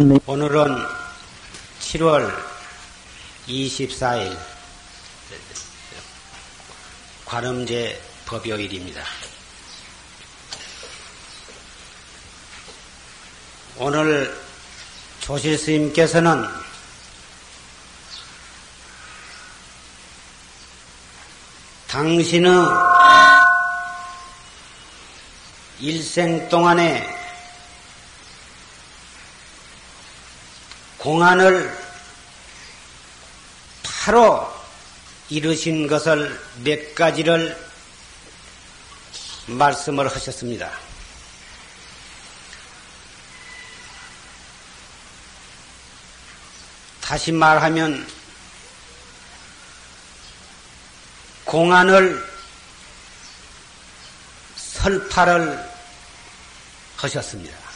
판매 오늘은 7월 24일 관음제 법요일입니다. 오늘 조실 스님께서는 당신의 일생 동안에 공안을 바로 이루신 것을 몇 가지를 말씀을 하셨습니다. 다시 말하면 공안을 설파를 하셨습니다.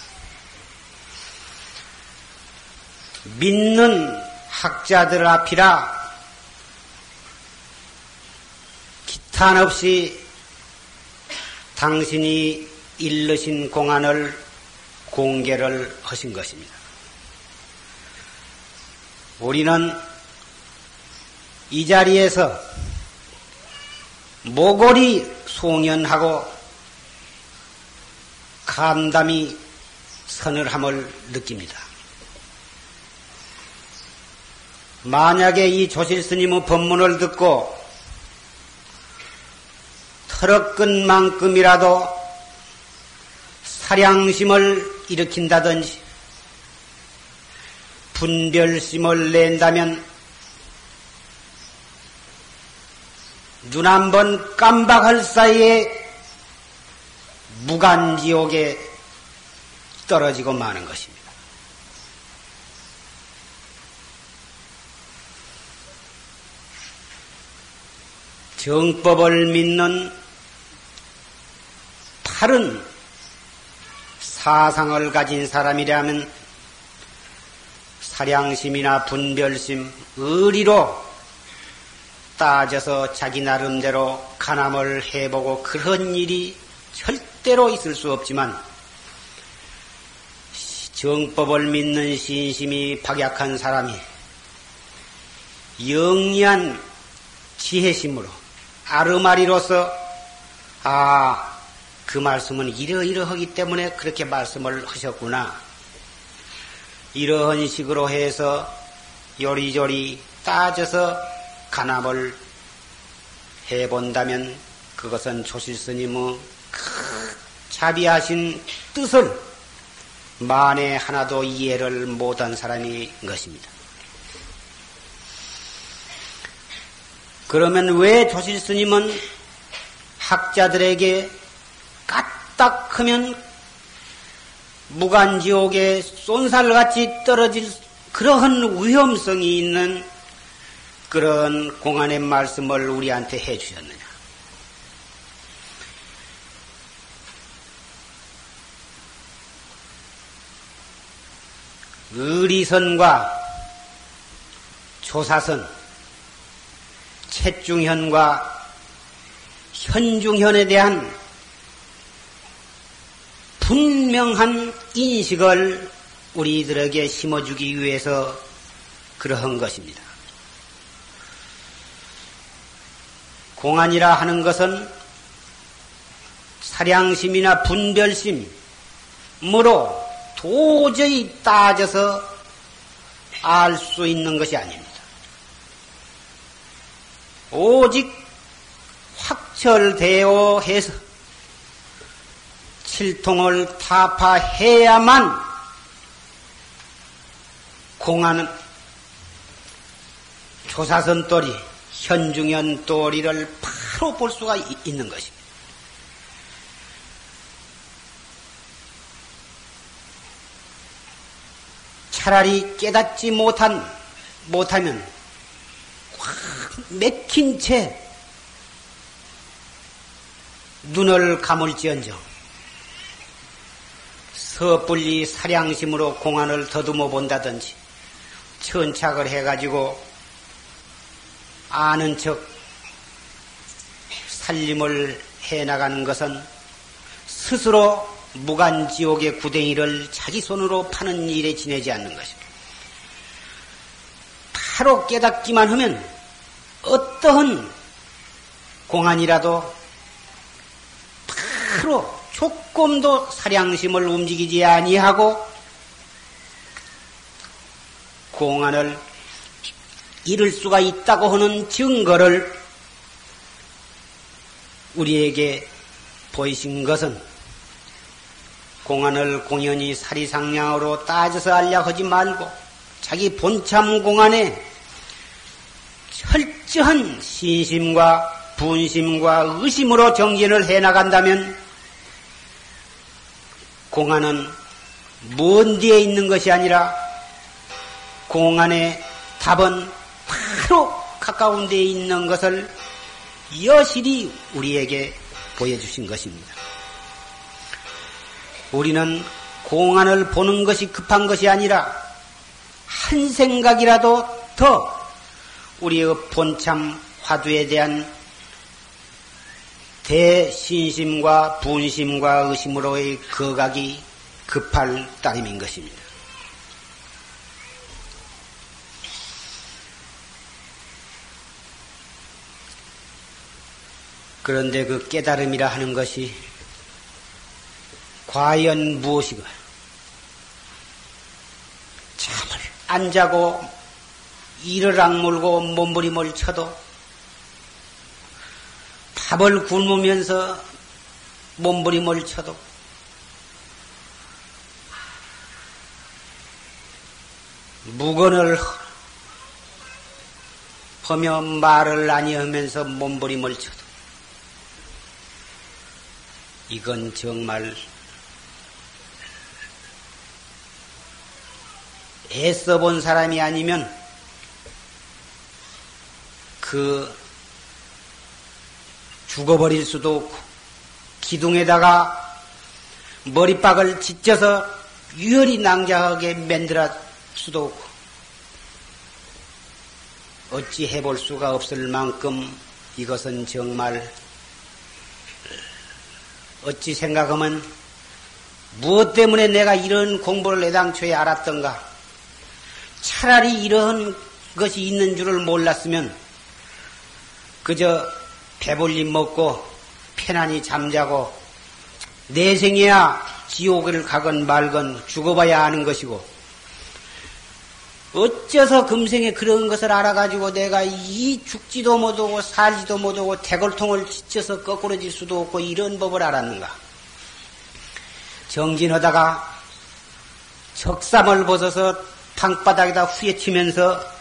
믿는 학자들 앞이라 기탄 없이 당신이 일르신 공안을 공개를 하신 것입니다. 우리는 이 자리에서 모골이 송연하고 감담이 서늘함을 느낍니다. 만약에 이 조실 스님의 법문을 듣고 털어끈 만큼이라도 사량심을 일으킨다든지 분별심을 낸다면 눈 한 번 깜박할 사이에 무간지옥에 떨어지고 마는 것입니다. 정법을 믿는 바른 사상을 가진 사람이라면 사량심이나 분별심, 의리로 따져서 자기 나름대로 간암을 해보고 그런 일이 절대로 있을 수 없지만 정법을 믿는 신심이 박약한 사람이 영리한 지혜심으로 아르마리로서 아, 그 말씀은 이러이러하기 때문에 그렇게 말씀을 하셨구나. 이러한 식으로 해서 요리조리 따져서 간암을 해본다면 그것은 조실스님의 그 자비하신 뜻을 만에 하나도 이해를 못한 사람인 것입니다. 그러면 왜 조실 스님은 학자들에게 까딱하면 무간지옥에 쏜살같이 떨어질 그러한 위험성이 있는 그런 공안의 말씀을 우리한테 해 주셨느냐? 의리선과 조사선, 채중현과 현중현에 대한 분명한 인식을 우리들에게 심어주기 위해서 그러한 것입니다. 공안이라 하는 것은 사량심이나 분별심으로 도저히 따져서 알 수 있는 것이 아닙니다. 오직 확철대오 해서 칠통을 타파해야만 공하는 조사선 또리, 현중현 또리를 바로 볼 수가 있는 것입니다. 차라리 깨닫지 못한, 못하면 맥힌 채 눈을 감을지언정 섣불리 사량심으로 공안을 더듬어 본다든지 천착을 해가지고 아는 척 살림을 해나가는 것은 스스로 무간지옥의 구덩이를 자기 손으로 파는 일에 지내지 않는 것입니다. 바로 깨닫기만 하면 어떠한 공안이라도 바로 조금도 사량심을 움직이지 아니하고 공안을 잃을 수가 있다고 하는 증거를 우리에게 보이신 것은 공안을 공연히 사리상량으로 따져서 알려 하지 말고 자기 본참 공안에 철저한 신심과 분심과 의심으로 정진을 해 나간다면 공안은 먼 뒤에 있는 것이 아니라 공안의 답은 바로 가까운 데에 있는 것을 여실히 우리에게 보여주신 것입니다. 우리는 공안을 보는 것이 급한 것이 아니라 한 생각이라도 더 우리의 본참 화두에 대한 대신심과 분심과 의심으로의 거각이 급할 따름인 것입니다. 그런데 그 깨달음이라 하는 것이 과연 무엇이가? 잠을 안 자고 이를 악물고 몸부림을 쳐도 밥을 굶으면서 몸부림을 쳐도 무건을 하며 말을 아니하면서 몸부림을 쳐도 이건 정말 애써 본 사람이 아니면 그 죽어버릴 수도 없고 기둥에다가 머리박을 짓져서 유혈이 낭자하게 만들어 수도 없고 어찌 해볼 수가 없을 만큼 이것은 정말 어찌 생각하면 무엇 때문에 내가 이런 공부를 애당초에 알았던가 차라리 이러한 것이 있는 줄을 몰랐으면 그저 배불리 먹고 편안히 잠자고 내생이야 지옥을 가건 말건 죽어봐야 하는 것이고 어째서 금생에 그런 것을 알아가지고 내가 이 죽지도 못하고 살지도 못하고 대골통을 지쳐서 거꾸로 질 수도 없고 이런 법을 알았는가? 정진하다가 적삼을 벗어서 방바닥에다 후예치면서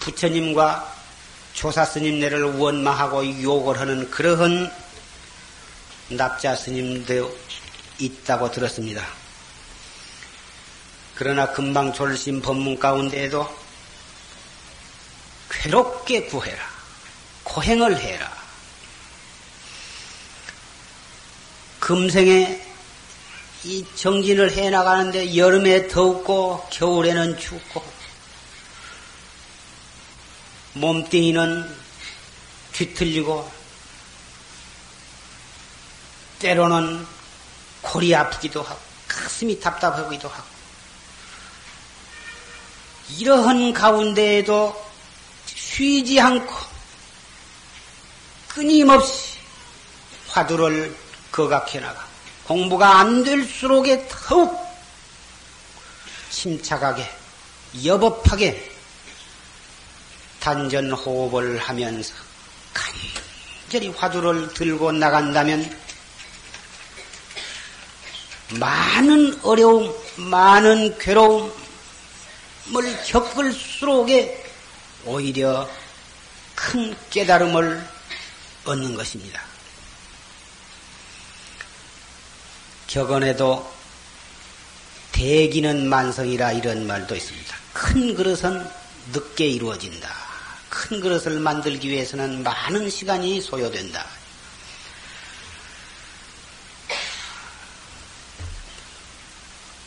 부처님과 조사 스님네를 원망하고 욕을 하는 그러한 납자 스님도 있다고 들었습니다. 그러나 금방 졸심 법문 가운데에도 괴롭게 구해라. 고행을 해라. 금생에 이 정진을 해 나가는데 여름에 덥고 겨울에는 춥고 몸뚱이는 뒤틀리고 때로는 골이 아프기도 하고 가슴이 답답하기도 하고 이러한 가운데에도 쉬지 않고 끊임없이 화두를 거각해 나가 공부가 안 될수록에 더욱 침착하게 여법하게 단전 호흡을 하면서 간절히 화두를 들고 나간다면 많은 어려움, 많은 괴로움을 겪을수록에 오히려 큰 깨달음을 얻는 것입니다. 격언에도 대기는 만성이라 이런 말도 있습니다. 큰 그릇은 늦게 이루어진다. 큰 그릇을 만들기 위해서는 많은 시간이 소요된다.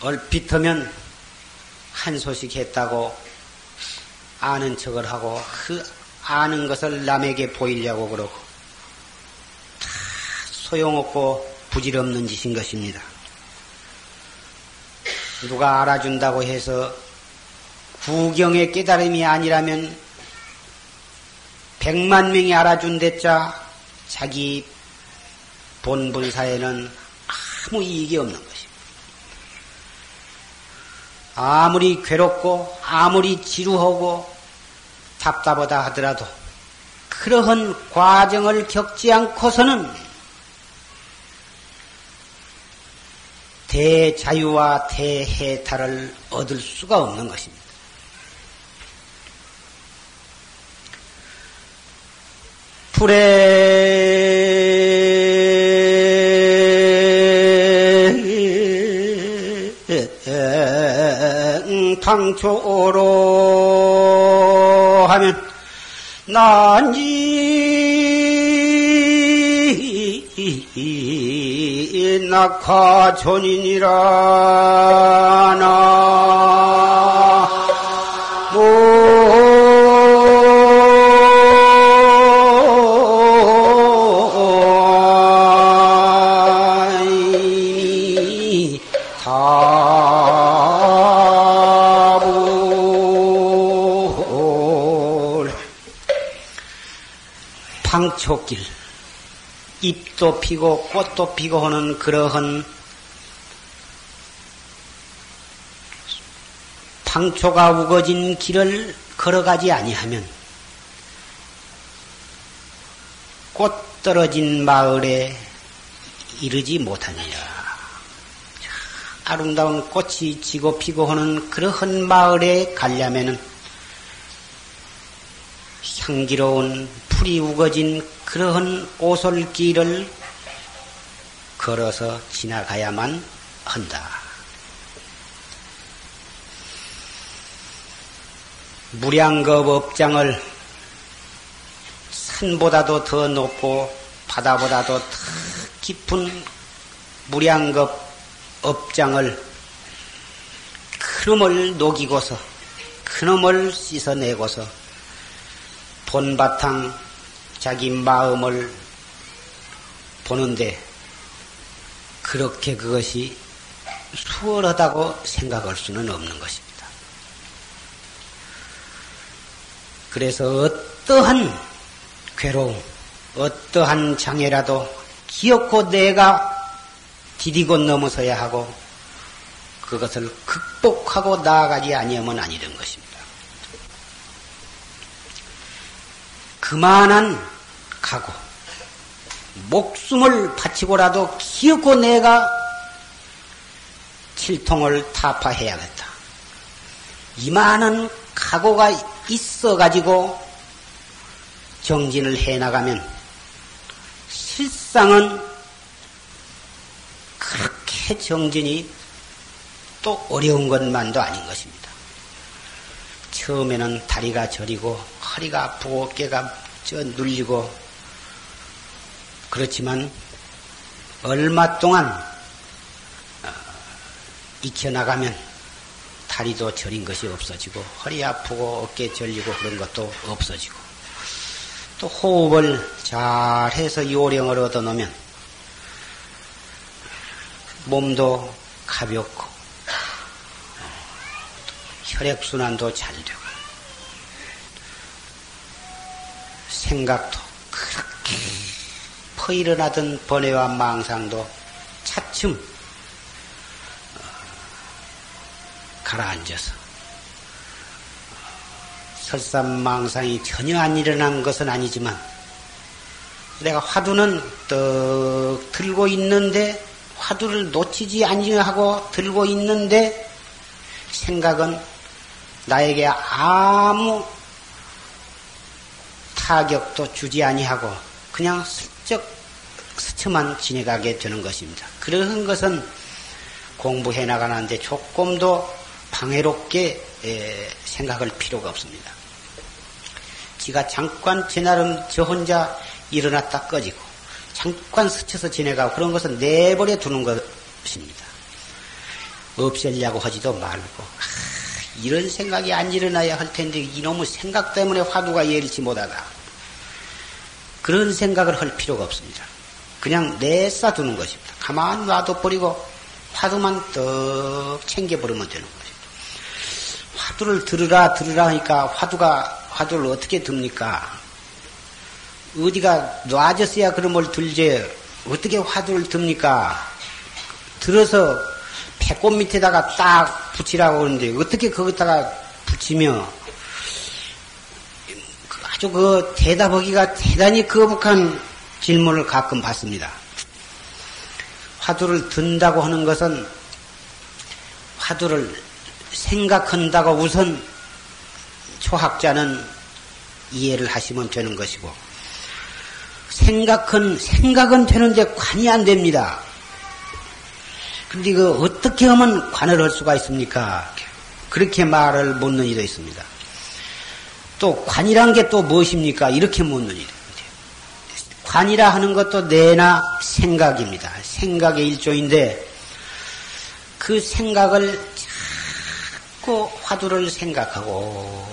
얼핏 하면 한 소식 했다고 아는 척을 하고 그 아는 것을 남에게 보이려고 그러고 다 소용없고 부질없는 짓인 것입니다. 누가 알아준다고 해서 구경의 깨달음이 아니라면 백만 명이 알아준댔자 자기 본분사에는 아무 이익이 없는 것입니다. 아무리 괴롭고 아무리 지루하고 답답하다 하더라도 그러한 과정을 겪지 않고서는 대자유와 대해탈을 얻을 수가 없는 것입니다. 불에 당초로 하면 난지 낙하존이니라 나. 방초길 잎도 피고 꽃도 피고 하는 그러한 방초가 우거진 길을 걸어가지 아니하면 꽃 떨어진 마을에 이르지 못하니라. 아름다운 꽃이 지고 피고 하는 그러한 마을에 가려면은 향기로운 풀이 우거진 그러한 오솔길을 걸어서 지나가야만 한다. 무량겁 업장을 산보다도 더 높고 바다보다도 더 깊은 무량겁 업장을 그놈을 녹이고서 그놈을 씻어내고서 본바탕 자기 마음을 보는데 그렇게 그것이 수월하다고 생각할 수는 없는 것입니다. 그래서 어떠한 괴로움, 어떠한 장애라도 기어코 내가 디디고 넘어서야 하고 그것을 극복하고 나아가지 아니하면 아니던 것입니다. 그만한 각오, 목숨을 바치고라도 기어코 내가 칠통을 타파해야겠다. 이만한 각오가 있어가지고 정진을 해나가면 실상은 그렇게 정진이 또 어려운 것만도 아닌 것입니다. 처음에는 다리가 저리고 허리가 아프고 어깨가 저 눌리고 그렇지만 얼마 동안 어, 익혀나가면 다리도 저린 것이 없어지고 허리 아프고 어깨 절리고 그런 것도 없어지고 또 호흡을 잘 해서 요령을 얻어놓으면 몸도 가볍고 혈액순환도 잘 되고 생각도 그렇게 퍼일어나던 번뇌와 망상도 차츰 어, 가라앉아서 설삼망상이 전혀 안 일어난 것은 아니지만 내가 화두는 떡 들고 있는데 화두를 놓치지 아니하고 들고 있는데 생각은 나에게 아무 타격도 주지 아니하고 그냥 슬쩍 스쳐만 지내가게 되는 것입니다. 그런 것은 공부해 나가는데 조금도 방해롭게 생각할 필요가 없습니다. 지가 잠깐 제 나름 저 혼자 일어났다 꺼지고 잠깐 스쳐서 지내가고 그런 것은 내버려 두는 것입니다. 없애려고 하지도 말고 아, 이런 생각이 안 일어나야 할 텐데 이놈의 생각 때문에 화두가 예리치 못하다. 그런 생각을 할 필요가 없습니다. 그냥 내싸 두는 것입니다. 가만 놔둬 버리고 화두만 떡 챙겨버리면 되는 거죠. 화두를 들으라 들으라 하니까 화두가 화두를 어떻게 듭니까? 어디가 놔졌어야 그런 걸 들지 어떻게 화두를 듭니까? 들어서 배꼽 밑에다가 딱 붙이라고 하는데 어떻게 거기다가 붙이며 아주 그 대답하기가 대단히 거북한 질문을 가끔 받습니다. 화두를 든다고 하는 것은 화두를 생각한다고 우선 초학자는 이해를 하시면 되는 것이고 생각은 생각은 되는데 관이 안 됩니다. 그런데 그 어떻게 하면 관을 할 수가 있습니까? 그렇게 말을 묻는 이도 있습니다. 또 관이란 게 또 무엇입니까? 이렇게 묻는 이도. 관이라 하는 것도 내나 생각입니다. 생각의 일종인데 그 생각을 자꾸 화두를 생각하고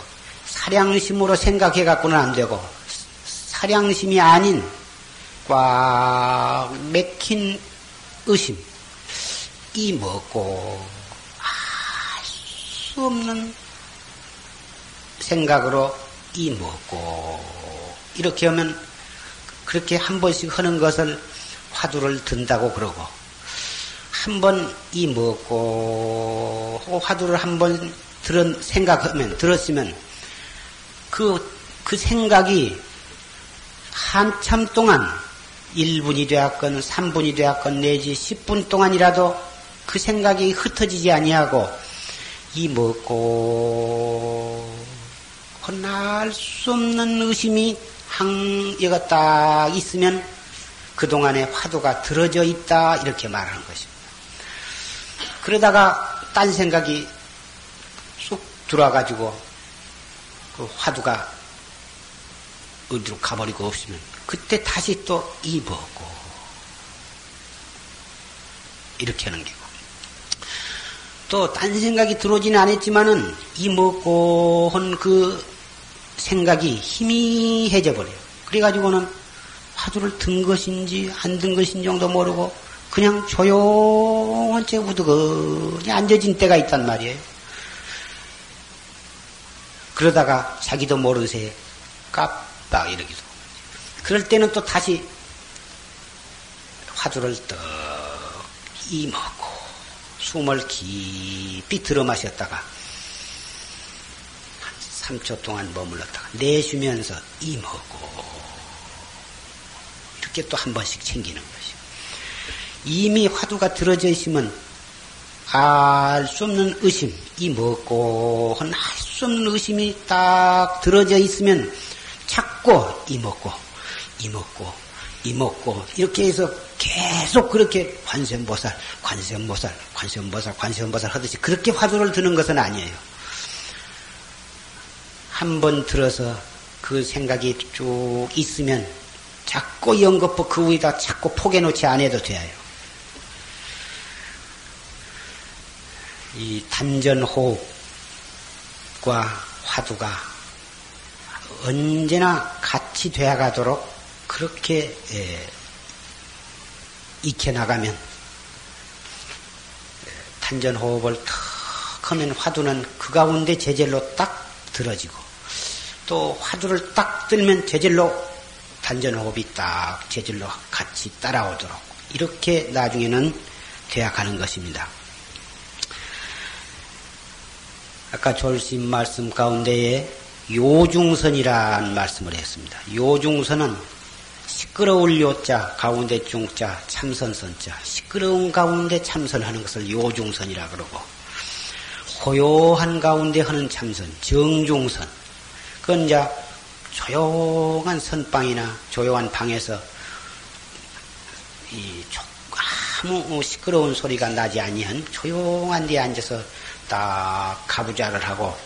사량심으로 생각해 갖고는 안 되고 사량심이 아닌 꽉 맥힌 의심 이 먹고 알 수 없는 생각으로 이 먹고 이렇게 하면 그렇게 한 번씩 하는 것을 화두를 든다고 그러고 한 번 이 먹고 하고 화두를 한 번 들은 생각하면 들었으면 그그 그 생각이 한참 동안 1분이 되었건 3분이 되었건 내지 10분 동안이라도 그 생각이 흩어지지 아니하고 이 먹고 혼날 수 없는 의심이 항여가 딱 있으면 그동안에 화두가 들어져 있다 이렇게 말하는 것입니다. 그러다가 딴 생각이 쑥 들어와가지고 그 화두가 어디로 가버리고 없으면 그때 다시 또 입었고 이렇게 하는 게고 또 딴 생각이 들어오지는 않았지만은 이 먹고 한 그 생각이 희미해져 버려요. 그래가지고는 화두를 든 것인지 안 든 것인지 정도 모르고 그냥 조용한 채 우두거니 앉아진 때가 있단 말이에요. 그러다가 자기도 모르는 새에 깜빡 이러기도. 그럴 때는 또 다시 화두를 떡 이먹고 숨을 깊이 들어 마셨다가 한 3초 동안 머물렀다가 내쉬면서 이먹고 이렇게 또 한 번씩 챙기는 것이요. 이미 화두가 들어져 있으면 알 수 없는 의심, 이 먹고 할수 없는 의심이 딱 들어져 있으면 먹고 이 먹고 이 먹고 이렇게 해서 계속 그렇게 관세음보살, 관세음보살, 관세음보살, 관세음보살 하듯이 그렇게 화두를 드는 것은 아니에요. 한 번 들어서 그 생각이 쭉 있으면 자꾸 연거푸 그 위에다 자꾸 포개놓지 않아도 돼요. 이 단전호흡과 화두가 언제나 같이 되어가도록 그렇게 예, 익혀 나가면 단전호흡을 탁 하면 화두는 그 가운데 제절로 딱 들어지고 또 화두를 딱 들면 제절로 단전호흡이 딱 제절로 같이 따라오도록 이렇게 나중에는 되어가는 것입니다. 아까 졸심 말씀 가운데에 요중선이란 말씀을 했습니다. 요중선은 시끄러울 요자 가운데 중자 참선선자. 시끄러운 가운데 참선하는 것을 요중선이라 그러고 호요한 가운데 하는 참선 정중선. 그건 이제 조용한 선방이나 조용한 방에서 이 아무 시끄러운 소리가 나지 아니한 조용한 데 앉아서 딱 가부좌를 하고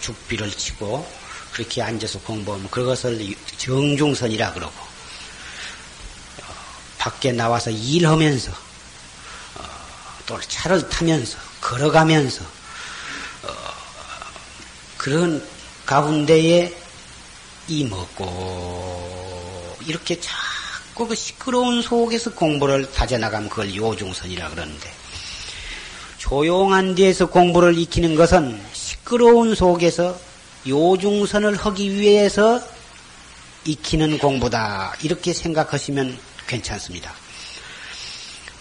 죽비를 치고 그렇게 앉아서 공부하면 그것을 정중선이라 그러고. 어, 밖에 나와서 일하면서 어, 또 차를 타면서 걸어가면서 어, 그런 가운데에 이 먹고 이렇게 자꾸 자꾸 그 시끄러운 속에서 공부를 다져나가면 그걸 요중선이라 그러는데 조용한 데에서 공부를 익히는 것은 시끄러운 속에서 요중선을 하기 위해서 익히는 공부다. 이렇게 생각하시면 괜찮습니다.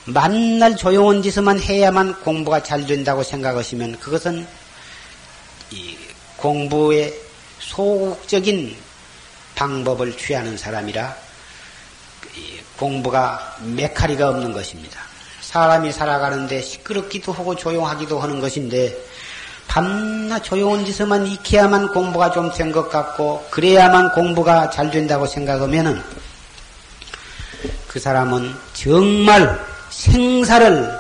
만날 조용한 짓만 해야만 공부가 잘 된다고 생각하시면 그것은 공부의 소극적인 방법을 취하는 사람이라 공부가 메카리가 없는 것입니다. 사람이 살아가는데 시끄럽기도 하고 조용하기도 하는 것인데 밤낮 조용한 짓에만 익혀야만 공부가 좀 된 것 같고 그래야만 공부가 잘 된다고 생각하면은 그 사람은 정말 생사를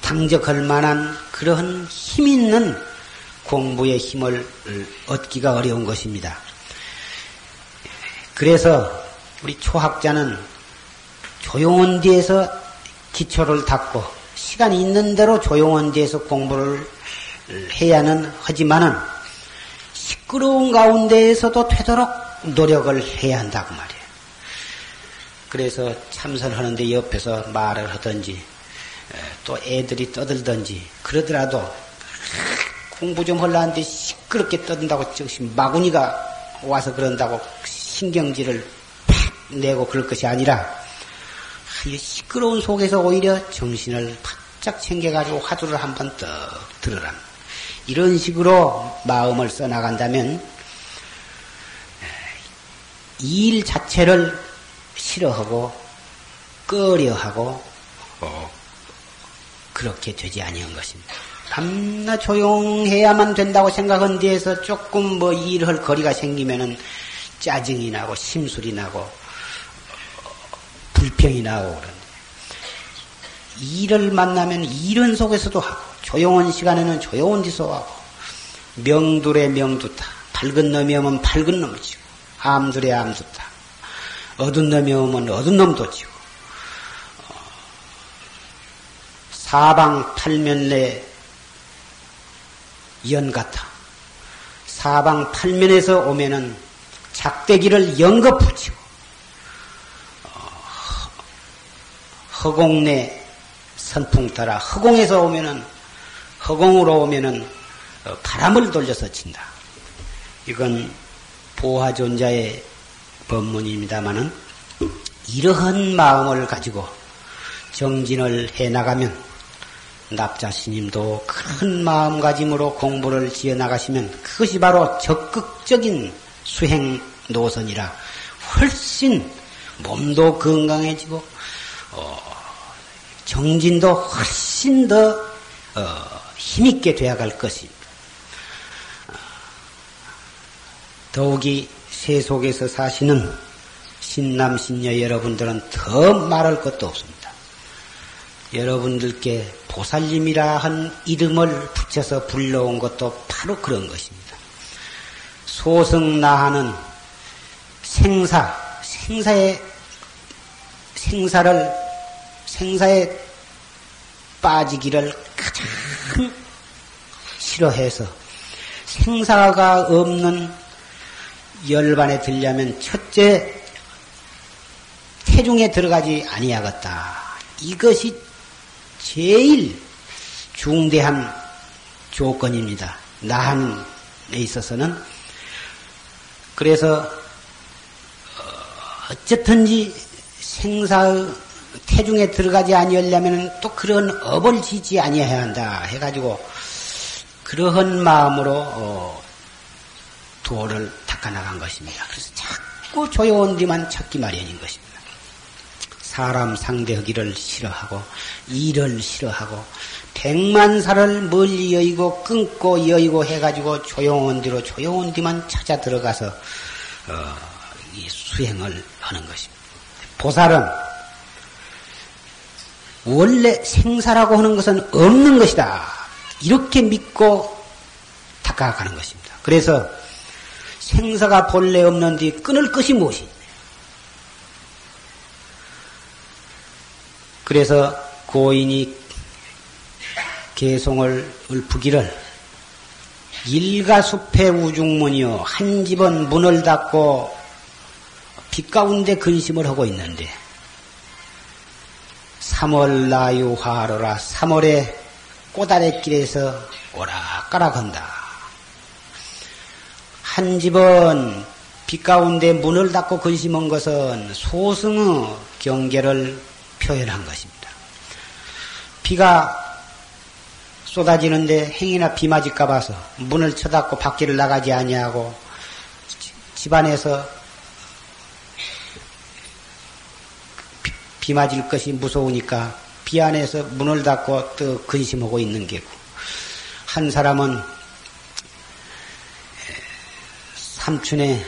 당적할 만한 그러한 힘 있는 공부의 힘을 얻기가 어려운 것입니다. 그래서 우리 초학자는 조용한 데에서 기초를 닦고 시간이 있는 대로 조용한 데에서 공부를 해야는 하지만은 시끄러운 가운데에서도 되도록 노력을 해야 한다고 말이에요. 그래서 참선하는데 옆에서 말을 하든지 또 애들이 떠들든지 그러더라도 공부 좀 하려는데 시끄럽게 떠든다고 즉시 마구니가 와서 그런다고 신경질을 팍 내고 그럴 것이 아니라 시끄러운 속에서 오히려 정신을 바짝 챙겨가지고 화두를 한번 떡 들으라. 이런 식으로 마음을 써나간다면 일 자체를 싫어하고 꺼려하고 어, 그렇게 되지 아니한 것입니다. 밤낮 조용해야만 된다고 생각한 뒤에서 조금 뭐 일할 거리가 생기면은 짜증이 나고 심술이 나고 불평이 나고 그런데 일을 만나면 일은 속에서도 하고 조용한 시간에는 조용한 데서 하고 명둘의 명두타 밝은 놈이 오면 밝은 치고 암둘의 암두타 어두운 놈이 오면 어두운 놈도 치고 어, 사방 팔면내 연 같아. 사방 팔면에서 오면은 작대기를 연거 붙이고, 어, 허공내 선풍 따라 허공에서 오면은, 허공으로 오면은 어, 바람을 돌려서 친다. 이건 보화존자의 법문입니다마는 이러한 마음을 가지고 정진을 해 나가면 납자 스님도 큰 마음가짐으로 공부를 지어 나가시면 그것이 바로 적극적인 수행 노선이라 훨씬 몸도 건강해지고 어, 정진도 훨씬 더 어, 힘있게 되어갈 것입니다. 더욱이 세속에서 사시는 신남 신녀 여러분들은 더 말할 것도 없습니다. 여러분들께 보살님이라 한 이름을 붙여서 불러온 것도 바로 그런 것입니다. 소승나하는 생사, 생사의, 생사를, 생사에 빠지기를 가장 싫어해서 생사가 없는 열반에 들려면 첫째 태중에 들어가지 아니하겠다. 이것이 제일 중대한 조건입니다. 나한에 있어서는 그래서 어, 어쨌든지 생사의 태중에 들어가지 아니하려면 또 그런 업을 지지 아니해야 한다 해가지고 그러한 마음으로 어, 도를 닦아나간 것입니다. 그래서 자꾸 조용한 데만 찾기 마련인 것입니다. 사람 상대하기를 싫어하고 일을 싫어하고 백만사를 멀리 여의고 끊고 여의고 해가지고 조용한 데로 조용한 데만 찾아 들어가서 어, 이 수행을 하는 것입니다. 보살은 원래 생사라고 하는 것은 없는 것이다. 이렇게 믿고 닦아가는 것입니다. 그래서 생사가 본래 없는 뒤 끊을 것이 무엇이? 그래서 고인이 개송을 읊기를 일가숲의 우중문이요 한 집은 문을 닫고 빛 가운데 근심을 하고 있는데 3월 나유화로라 3월에 꼬다리길에서 오락가락한다. 한 집은 빛 가운데 문을 닫고 근심한 것은 소승의 경계를 표현한 것입니다. 비가 쏟아지는데 행이나 비 맞을까 봐서 문을 쳐닫고 밖에를 나가지 아니하고 집안에서 비, 비 맞을 것이 무서우니까 비 안에서 문을 닫고 또 근심하고 있는 게고 한 사람은 삼촌의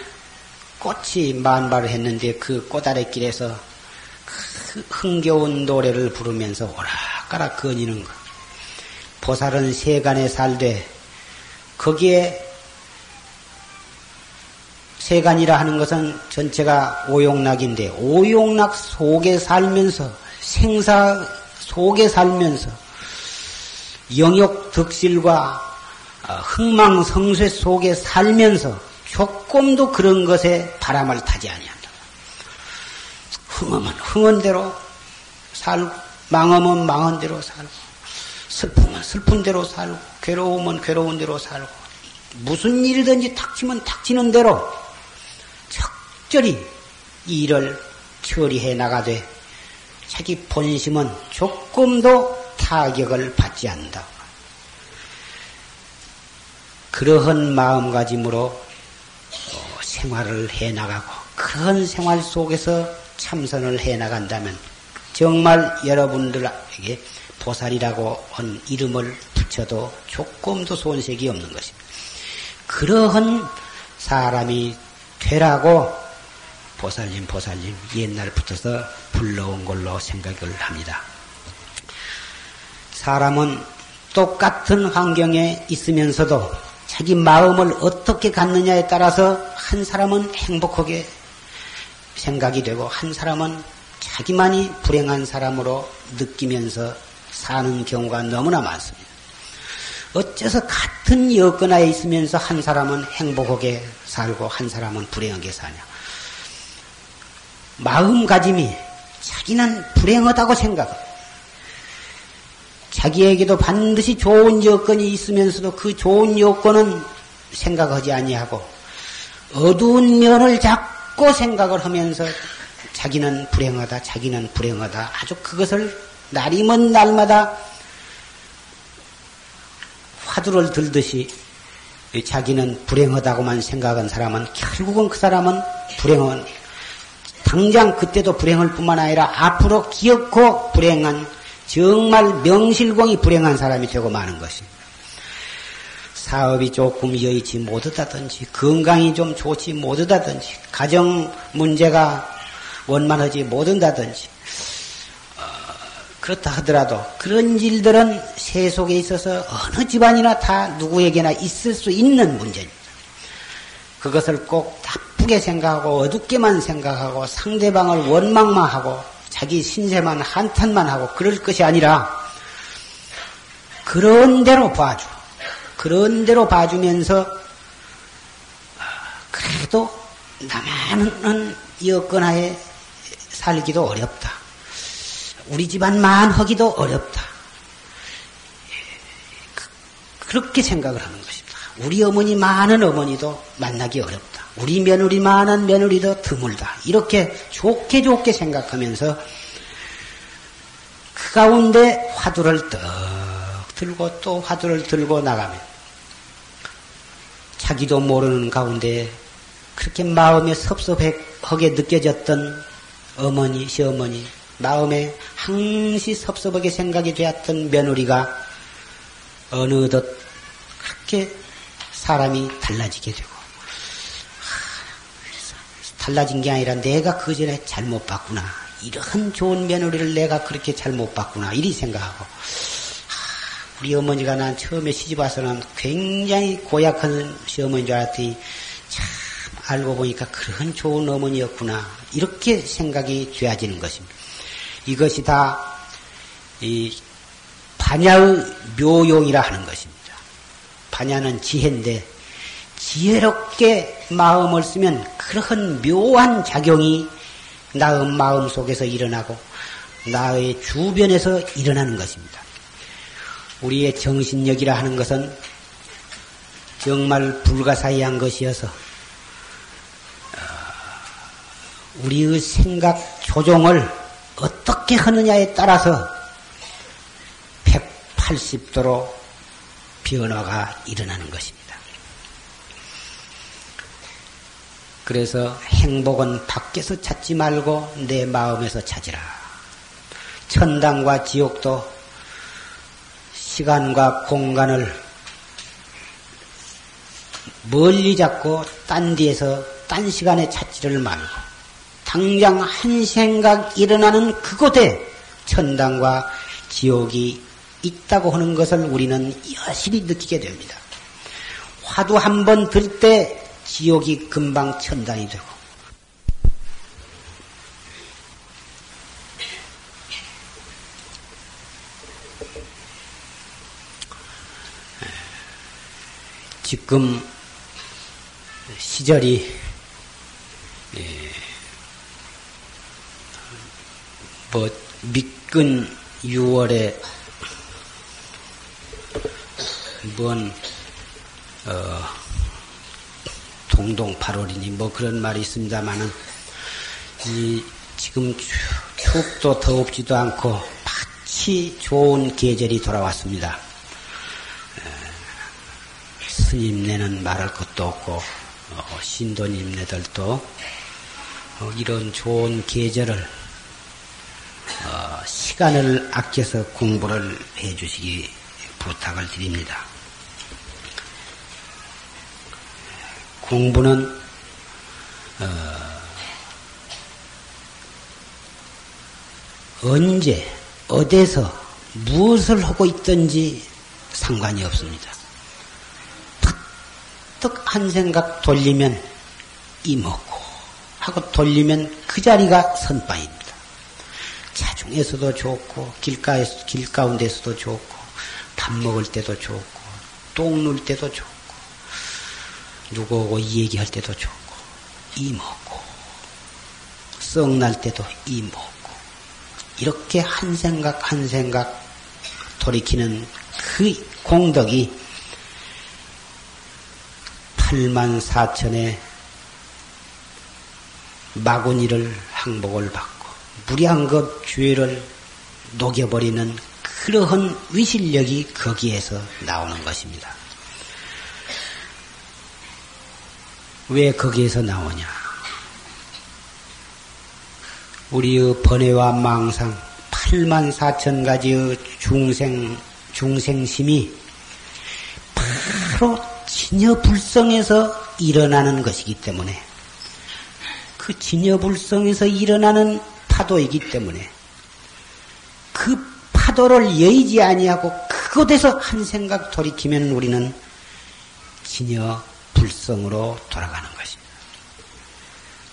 꽃이 만발을 했는데 그 꽃아래길에서 그 흥겨운 노래를 부르면서 오락가락 거니는 것. 보살은 세간에 살되 거기에 세간이라 하는 것은 전체가 오용락인데 오용락 속에 살면서 생사 속에 살면서 영역 득실과 어, 흥망성쇠 속에 살면서 조금도 그런 것에 바람을 타지 아니한다. 흥하면 흥한 대로 살고 망하면 망한 대로 살고 슬프면 슬픈 대로 살고 괴로우면 괴로운 대로 살고 무슨 일이든지 닥치면 닥치는 대로 적절히 일을 처리해 나가되 자기 본심은 조금도 타격을 받지 않는다. 그러한 마음가짐으로 어, 생활을 해 나가고 그런 생활 속에서 참선을 해 나간다면 정말 여러분들에게 보살이라고 한 이름을 붙여도 조금도 손색이 없는 것입니다. 그러한 사람이 되라고 보살님, 보살님 옛날부터서 불러온 걸로 생각을 합니다. 사람은 똑같은 환경에 있으면서도 자기 마음을 어떻게 갖느냐에 따라서 한 사람은 행복하게 생각이 되고 한 사람은 자기만이 불행한 사람으로 느끼면서 사는 경우가 너무나 많습니다. 어째서 같은 여건하에 있으면서 한 사람은 행복하게 살고 한 사람은 불행하게 사냐? 마음가짐이 자기는 불행하다고 생각합니다. 자기에게도 반드시 좋은 여건이 있으면서도 그 좋은 여건은 생각하지 아니하고 어두운 면을 자꾸 생각을 하면서 자기는 불행하다, 자기는 불행하다. 아주 그것을 날이 먼 날마다 화두를 들듯이 자기는 불행하다고만 생각한 사람은 결국은 그 사람은 불행한 당장 그때도 불행할 뿐만 아니라 앞으로 기억고 불행한 정말 명실공히 불행한 사람이 되고 마는 것입니다. 사업이 조금 여의치 못하다든지 건강이 좀 좋지 못하다든지 가정 문제가 원만하지 못한다든지 어, 그렇다 하더라도 그런 일들은 세속에 있어서 어느 집안이나 다 누구에게나 있을 수 있는 문제입니다. 그것을 꼭 나쁘게 생각하고 어둡게만 생각하고 상대방을 원망만 하고 자기 신세만 한탄만 하고 그럴 것이 아니라 그런 대로 봐주. 그런 대로 봐주면서 아, 그래도 나만은 여건하에 살기도 어렵다. 우리 집안만 하기도 어렵다. 그, 그렇게 생각을 하는 것입니다. 우리 어머니 많은 어머니도 만나기 어렵다. 우리 며느리 많은 며느리도 드물다. 이렇게 좋게 좋게 생각하면서 그 가운데 화두를 떡 들고 또 화두를 들고 나가면 자기도 모르는 가운데 그렇게 마음에 섭섭하게 느껴졌던 어머니, 시어머니, 마음에 항시 섭섭하게 생각이 되었던 며느리가 어느덧 그렇게 사람이 달라지게 되고 달라진 게 아니라 내가 그 전에 잘못 봤구나. 이런 좋은 며느리를 내가 그렇게 잘못 봤구나. 이리 생각하고. 우리 어머니가 난 처음에 시집 와서는 굉장히 고약한 시어머니인 줄 알았더니 참 알고 보니까 그런 좋은 어머니였구나. 이렇게 생각이 되어지는 것입니다. 이것이 다, 이, 반야의 묘용이라 하는 것입니다. 반야는 지혜인데, 지혜롭게 마음을 쓰면 그러한 묘한 작용이 나의 마음 속에서 일어나고 나의 주변에서 일어나는 것입니다. 우리의 정신력이라 하는 것은 정말 불가사의한 것이어서 어, 우리의 생각 조종을 어떻게 하느냐에 따라서 180도로 변화가 일어나는 것입니다. 그래서 행복은 밖에서 찾지 말고 내 마음에서 찾으라. 천당과 지옥도 시간과 공간을 멀리 잡고 딴 뒤에서 딴 시간에 찾지를 말고 당장 한 생각 일어나는 그곳에 천당과 지옥이 있다고 하는 것을 우리는 여실히 느끼게 됩니다. 화두 한 번 들 때 지옥이 금방 천당이 되고. 지금 시절이 예, 뭐 밑근 6월에 뭔 어, 동동 8월이니 뭐 그런 말이 있습니다만은 이 지금 춥도 더웁지도 않고 마치 좋은 계절이 돌아왔습니다. 스님네는 말할 것도 없고 어, 신도님네들도 어, 이런 좋은 계절을 어, 시간을 아껴서 공부를 해주시기 부탁을 드립니다. 공부는 어, 언제 어디서 무엇을 하고 있든지 상관이 없습니다. 탁한 생각 돌리면 이먹고 하고 돌리면 그 자리가 선방입니다. 자중에서도 좋고 길가에서 길 가운데서도 좋고 밥 먹을 때도 좋고 똥 눌 때도 좋고 누구하고 얘기할 때도 좋고 이 먹고 썩날 때도 이 먹고 이렇게 한 생각 한 생각 돌이키는 그 공덕이 8만 4천의 마구니를 항복을 받고 것 죄를 녹여버리는 그러한 위실력이 거기에서 나오는 것입니다. 왜 거기에서 나오냐? 우리의 번뇌와 망상 8만 4천 가지의 중생, 중생심이 바로 진여불성에서 일어나는 것이기 때문에 그 진여불성에서 일어나는 파도이기 때문에 그 파도를 여의지 아니하고 그곳에서 한 생각 돌이키면 우리는 진여 불성으로 돌아가는 것입니다.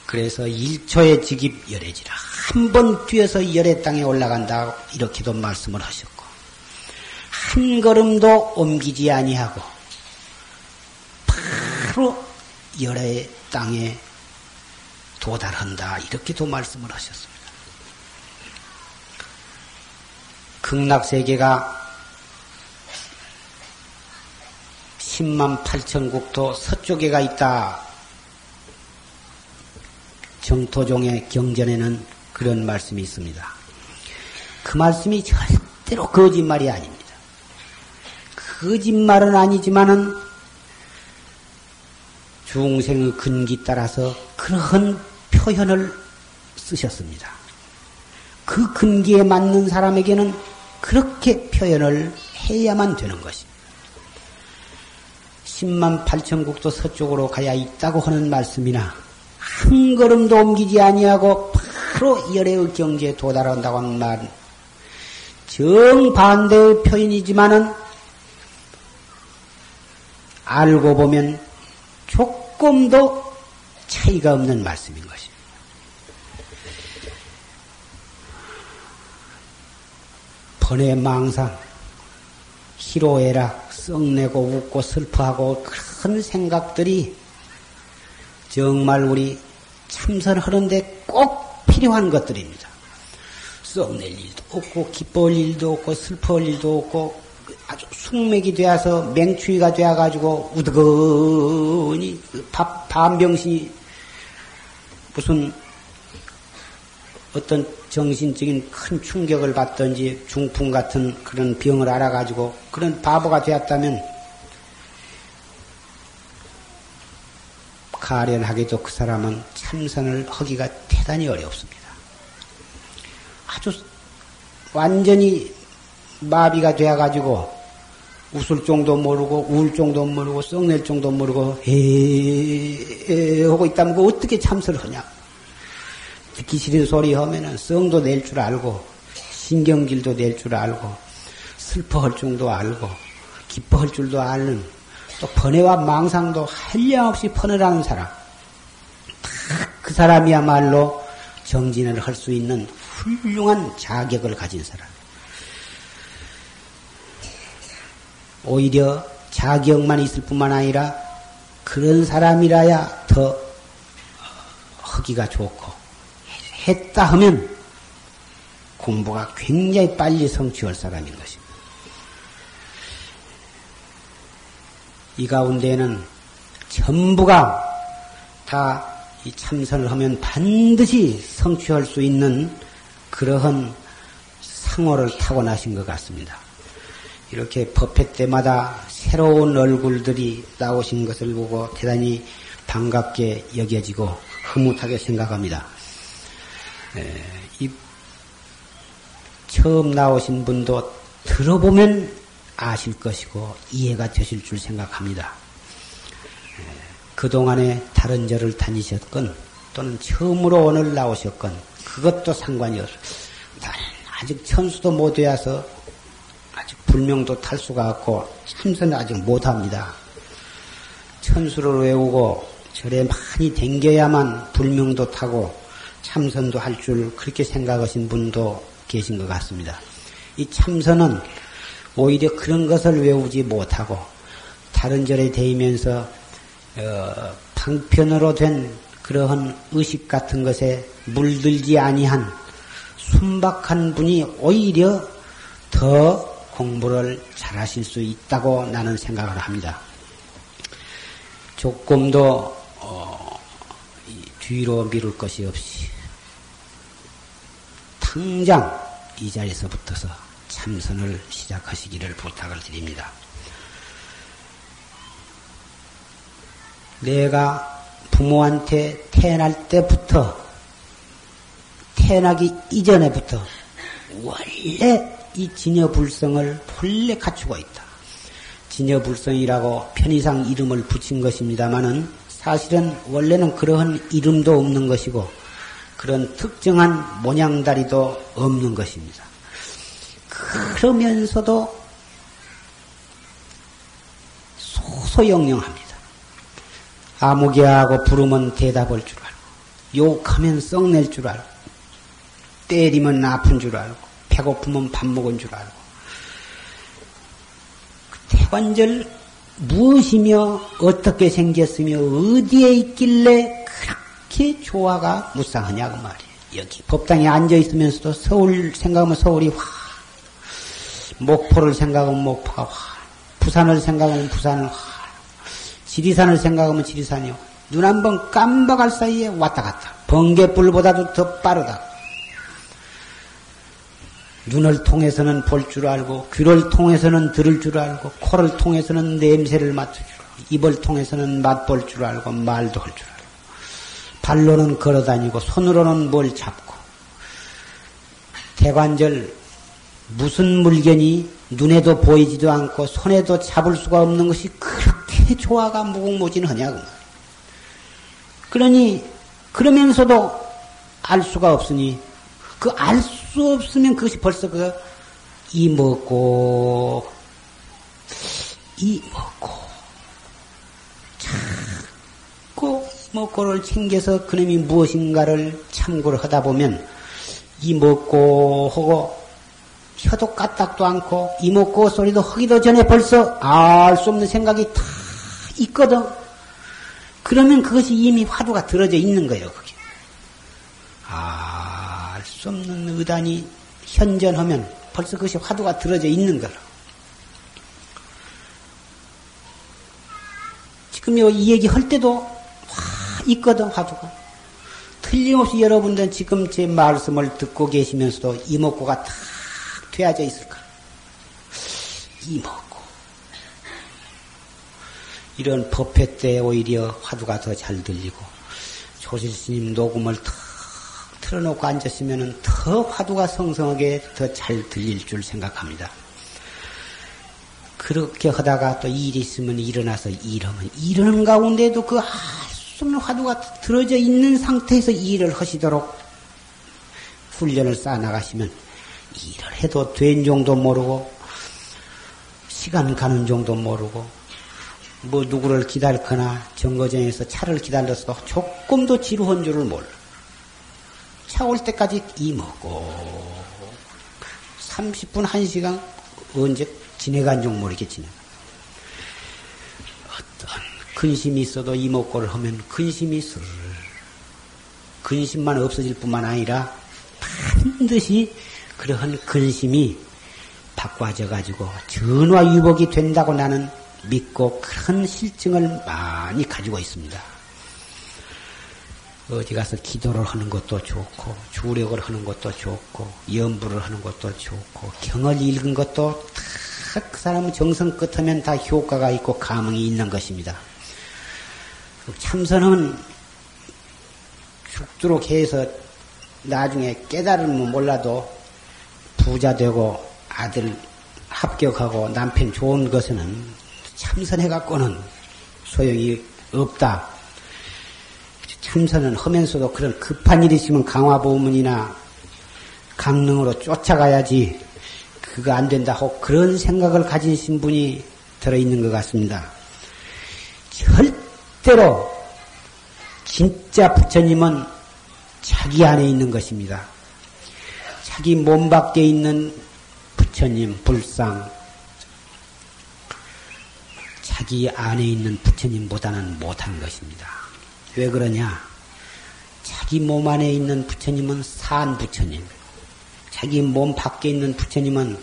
그래서 일초의 직입 열애지라 한 번 뛰어서 열애 땅에 올라간다 이렇게도 말씀을 하셨고 한 걸음도 옮기지 아니하고 바로 열애 땅에 도달한다. 이렇게도 말씀을 하셨습니다. 극락 세계가 10만 8천 국토 서쪽에가 있다. 정토종의 경전에는 그런 말씀이 있습니다. 그 말씀이 절대로 거짓말이 아닙니다. 거짓말은 아니지만은 중생의 근기 따라서 그러한 표현을 쓰셨습니다. 그 근기에 맞는 사람에게는 그렇게 표현을 해야만 되는 것입니다. 10만 8천 국도 서쪽으로 가야 있다고 하는 말씀이나 한 걸음도 옮기지 아니하고 바로 열애의 경지에 도달한다고 하는 말 정반대의 표현이지만은 알고 보면 조금도 차이가 없는 말씀인 것입니다. 번외 망상, 희로애락, 썩내고 웃고 슬퍼하고 큰 생각들이 정말 우리 참선하는데 꼭 필요한 것들입니다. 썩낼 일도 없고 기뻐할 일도 없고 슬퍼할 일도 없고 아주 숙맥이 되어서 맹추위가 되어가지고 우드거니 밥 반병신이 무슨 어떤 정신적인 큰 충격을 받든지 중풍 같은 그런 병을 알아가지고 그런 바보가 되었다면 가련하게도 그 사람은 참선을 하기가 대단히 어렵습니다. 아주 완전히 마비가 되어가지고 웃을 정도 모르고 울 정도 모르고 썩낼 정도 모르고 에에 하고 있다면 그 어떻게 참선을 하냐? 듣기 싫은 소리 하면은 성도 낼 줄 알고 신경질도 낼 줄 알고 슬퍼할 줄도 알고 기뻐할 줄도 아는 또 번외와 망상도 한량 없이 퍼내라는 사람 그 사람이야말로 정진을 할 수 있는 훌륭한 자격을 가진 사람. 오히려 자격만 있을 뿐만 아니라 그런 사람이라야 더 하기가 좋고 했다 하면 공부가 굉장히 빨리 성취할 사람인 것입니다. 이 가운데는 전부가 다 이 참선을 하면 반드시 성취할 수 있는 그러한 상호를 타고나신 것 같습니다. 이렇게 법회 때마다 새로운 얼굴들이 나오신 것을 보고 대단히 반갑게 여겨지고 흐뭇하게 생각합니다. 에, 이 처음 나오신 분도 들어보면 아실 것이고 이해가 되실 줄 생각합니다. 그동안에 다른 절을 다니셨건 또는 처음으로 오늘 나오셨건 그것도 상관이 없어. 나는 아직 천수도 못 되어서 아직 불명도 탈 수가 없고 참선을 아직 못합니다. 천수를 외우고 절에 많이 댕겨야만 불명도 타고 참선도 할 줄 그렇게 생각하신 분도 계신 것 같습니다. 이 참선은 오히려 그런 것을 외우지 못하고 다른 절에 대이면서 어, 방편으로 된 그러한 의식 같은 것에 물들지 아니한 순박한 분이 오히려 더 공부를 잘하실 수 있다고 나는 생각을 합니다. 조금도 어, 뒤로 미룰 것이 없이 당장 이 자리에서 붙어서 참선을 시작하시기를 부탁을 드립니다. 내가 부모한테 태어날 때부터 태어나기 이전에부터 원래 이 진여불성을 본래 갖추고 있다. 진여불성이라고 편의상 이름을 붙인 것입니다마는 사실은 원래는 그러한 이름도 없는 것이고 그런 특정한 모양다리도 없는 것입니다. 그러면서도 소소영영합니다. 아무개하고 부르면 대답할 줄 알고, 욕하면 썩낼 줄 알고, 때리면 아픈 줄 알고, 배고프면 밥 먹은 줄 알고. 그 태관절 무엇이며 어떻게 생겼으며 어디에 있길래 그렇게 조화가 무쌍하냐고 말이에요. 여기 법당에 앉아 있으면서도 서울 생각하면 서울이 화, 목포를 생각하면 목포가 화, 부산을 생각하면 부산을 화, 지리산을 생각하면 지리산이요. 눈한 번 깜박할 사이에 왔다 갔다. 번개불보다도 더 빠르다. 눈을 통해서는 볼 줄 알고, 귀를 통해서는 들을 줄 알고, 코를 통해서는 냄새를 맡을 줄 알고, 입을 통해서는 맛볼 줄 알고, 말도 할 줄 알고, 발로는 걸어 다니고, 손으로는 뭘 잡고, 대관절 무슨 물건이 눈에도 보이지도 않고, 손에도 잡을 수가 없는 것이 그렇게 조화가 무궁무진하냐고. 그러니 그러면서도 알 수가 없으니 그 알 수 없으면 그것이 벌써 그 이 먹고 이 먹고 자꾸 먹고를 챙겨서 그놈이 무엇인가를 참고를 하다 보면 이 먹고 하고 혀도 까딱도 않고 이 먹고 소리도 하기도 전에 벌써 알 수 없는 생각이 다 있거든. 그러면 그것이 이미 화두가 들어져 있는 거예요, 그게. 아, 알수 없는 의단이 현전하면 벌써 그것이 화두가 들어져 있는 거라. 지금 이 얘기 할 때도 와, 있거든, 화두가. 틀림없이 여러분들은 지금 제 말씀을 듣고 계시면서도 이목구가 탁 되어져 있을 거야. 이목구. 이런 법회 때 오히려 화두가 더 잘 들리고 조실스님 녹음을 탁 틀어놓고 앉았으면 더 화두가 성성하게 더 잘 들릴 줄 생각합니다. 그렇게 하다가 또 일이 있으면 일어나서 일하면 일하는 가운데도 그 없는 화두가 들어져 있는 상태에서 일을 하시도록 훈련을 쌓아 나가시면 일을 해도 된 정도 모르고 시간 가는 정도 모르고 뭐 누구를 기다리거나 정거장에서 차를 기다렸어도 조금도 지루한 줄을 몰라. 차 올 때까지 이 먹고 30분 1시간 언제 지내간 줄. 어떤 근심이 있어도 이목구를 하면 근심이 슬 근심만 없어질 뿐만 아니라 반드시 그러한 근심이 바꿔져 가지고 전화 유복이 된다고 나는 믿고 큰 실증을 많이 가지고 있습니다. 어디 가서 기도를 하는 것도 좋고 주력을 하는 것도 좋고 연부를 하는 것도 좋고 경을 읽은 것도 다 그 사람 정성 끝하면 다 효과가 있고 감흥이 있는 것입니다. 참선은 죽도록 해서 나중에 깨달으면 몰라도 부자 되고 아들 합격하고 남편 좋은 것에는 참선해갖고는 소용이 없다. 참선은 하면서도 그런 급한 일이 있으면 강화보문이나 강릉으로 쫓아가야지 그거 안 된다 하고 그런 생각을 가지신 분이 들어있는 것 같습니다. 절 대로 진짜 부처님은 자기 안에 있는 것입니다. 자기 몸 밖에 있는 부처님, 불상, 자기 안에 있는 부처님보다는 못한 것입니다. 왜 그러냐? 자기 몸 안에 있는 부처님은 산 부처님, 자기 몸 밖에 있는 부처님은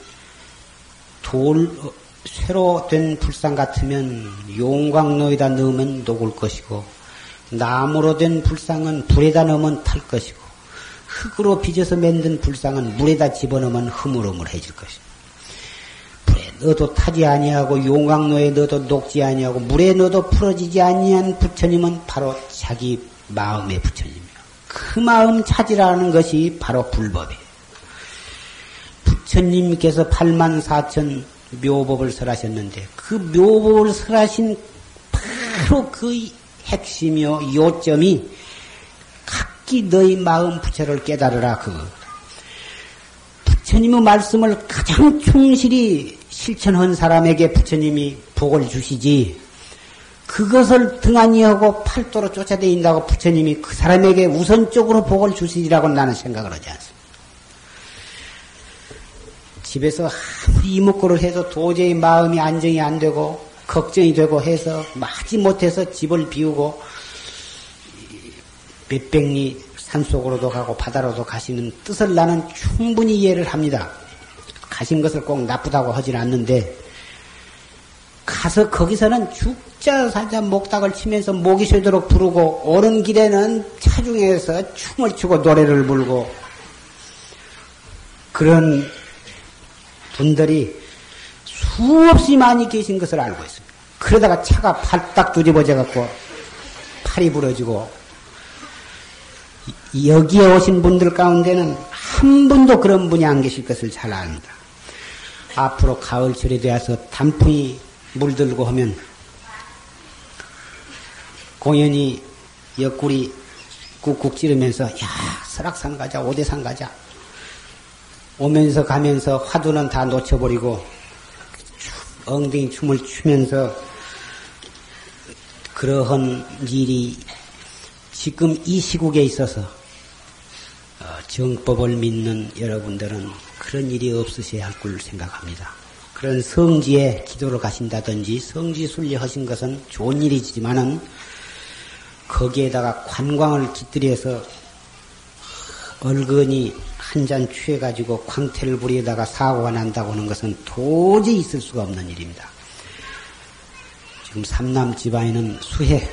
돌, 쇠로 된 불상 같으면 용광로에다 넣으면 녹을 것이고, 나무로 된 불상은 불에다 넣으면 탈 것이고, 흙으로 빚어서 만든 불상은 물에다 집어넣으면 흐물흐물해질 것입니다. 불에 넣어도 타지 아니하고 용광로에 넣어도 녹지 아니하고 물에 넣어도 풀어지지 아니한 부처님은 바로 자기 마음의 부처님이요. 그 마음 찾으라는 것이 바로 불법이에요. 부처님께서 8만 4천 묘법을 설하셨는데 그 묘법을 설하신 바로 그 핵심이요 요점이 각기 너희 마음 부처를 깨달으라 그 부처님의 말씀을 가장 충실히 실천한 사람에게 부처님이 복을 주시지 그것을 등한히 하고 팔도로 쫓아다닌다고 부처님이 그 사람에게 우선적으로 복을 주시리라고 나는 생각을 하지 않습니다. 집에서 아무리 이목구를 해도 도저히 마음이 안정이 안 되고 걱정이 되고 해서 마지 못해서 집을 비우고 몇백 리 산속으로도 가고 바다로도 가시는 뜻을 나는 충분히 이해를 합니다. 가신 것을 꼭 나쁘다고 하진 않는데 가서 거기서는 죽자 사자 목닥을 치면서 목이 쉬도록 부르고 오는 길에는 차중에서 춤을 추고 노래를 불고 그런 분들이 수없이 많이 계신 것을 알고 있습니다. 그러다가 차가 팔딱 뒤집어져 갖고 팔이 부러지고 여기에 오신 분들 가운데는 한 분도 그런 분이 안 계실 것을 잘 압니다. 앞으로 가을철이 되어서 단풍이 물들고 하면 공연히 옆구리 꾹꾹 찌르면서 야 설악산 가자 오대산 가자 오면서 가면서 화두는 다 놓쳐버리고 엉덩이 춤을 추면서 그러한 일이 지금 이 시국에 있어서 어, 정법을 믿는 여러분들은 그런 일이 없으셔야 할 걸 생각합니다. 그런 성지에 기도를 가신다든지 성지 순례하신 것은 좋은 일이지만은 거기에다가 관광을 깃들여서 얼근이 한 잔 취해가지고 광태를 부리다가 사고가 난다고 하는 것은 도저히 있을 수가 없는 일입니다. 지금 삼남 집안에는 수해가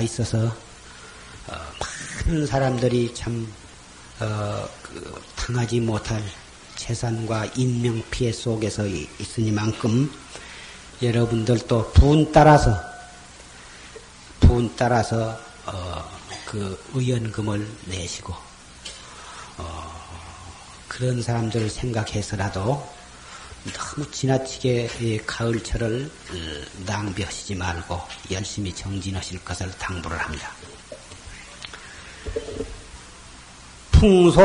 있어서 어, 많은 사람들이 참 어, 그, 당하지 못할 재산과 인명 피해 속에서 있으니만큼 여러분들도 분 따라서 분 따라서 어, 그 의연금을 내시고 어, 그런 사람들을 생각해서라도 너무 지나치게 가을철을 어, 낭비하시지 말고 열심히 정진하실 것을 당부를 합니다. 풍소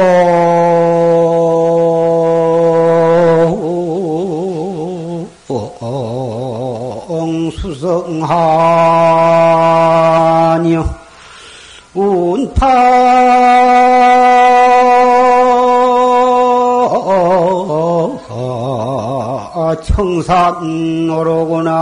수성하 청산노로구나 나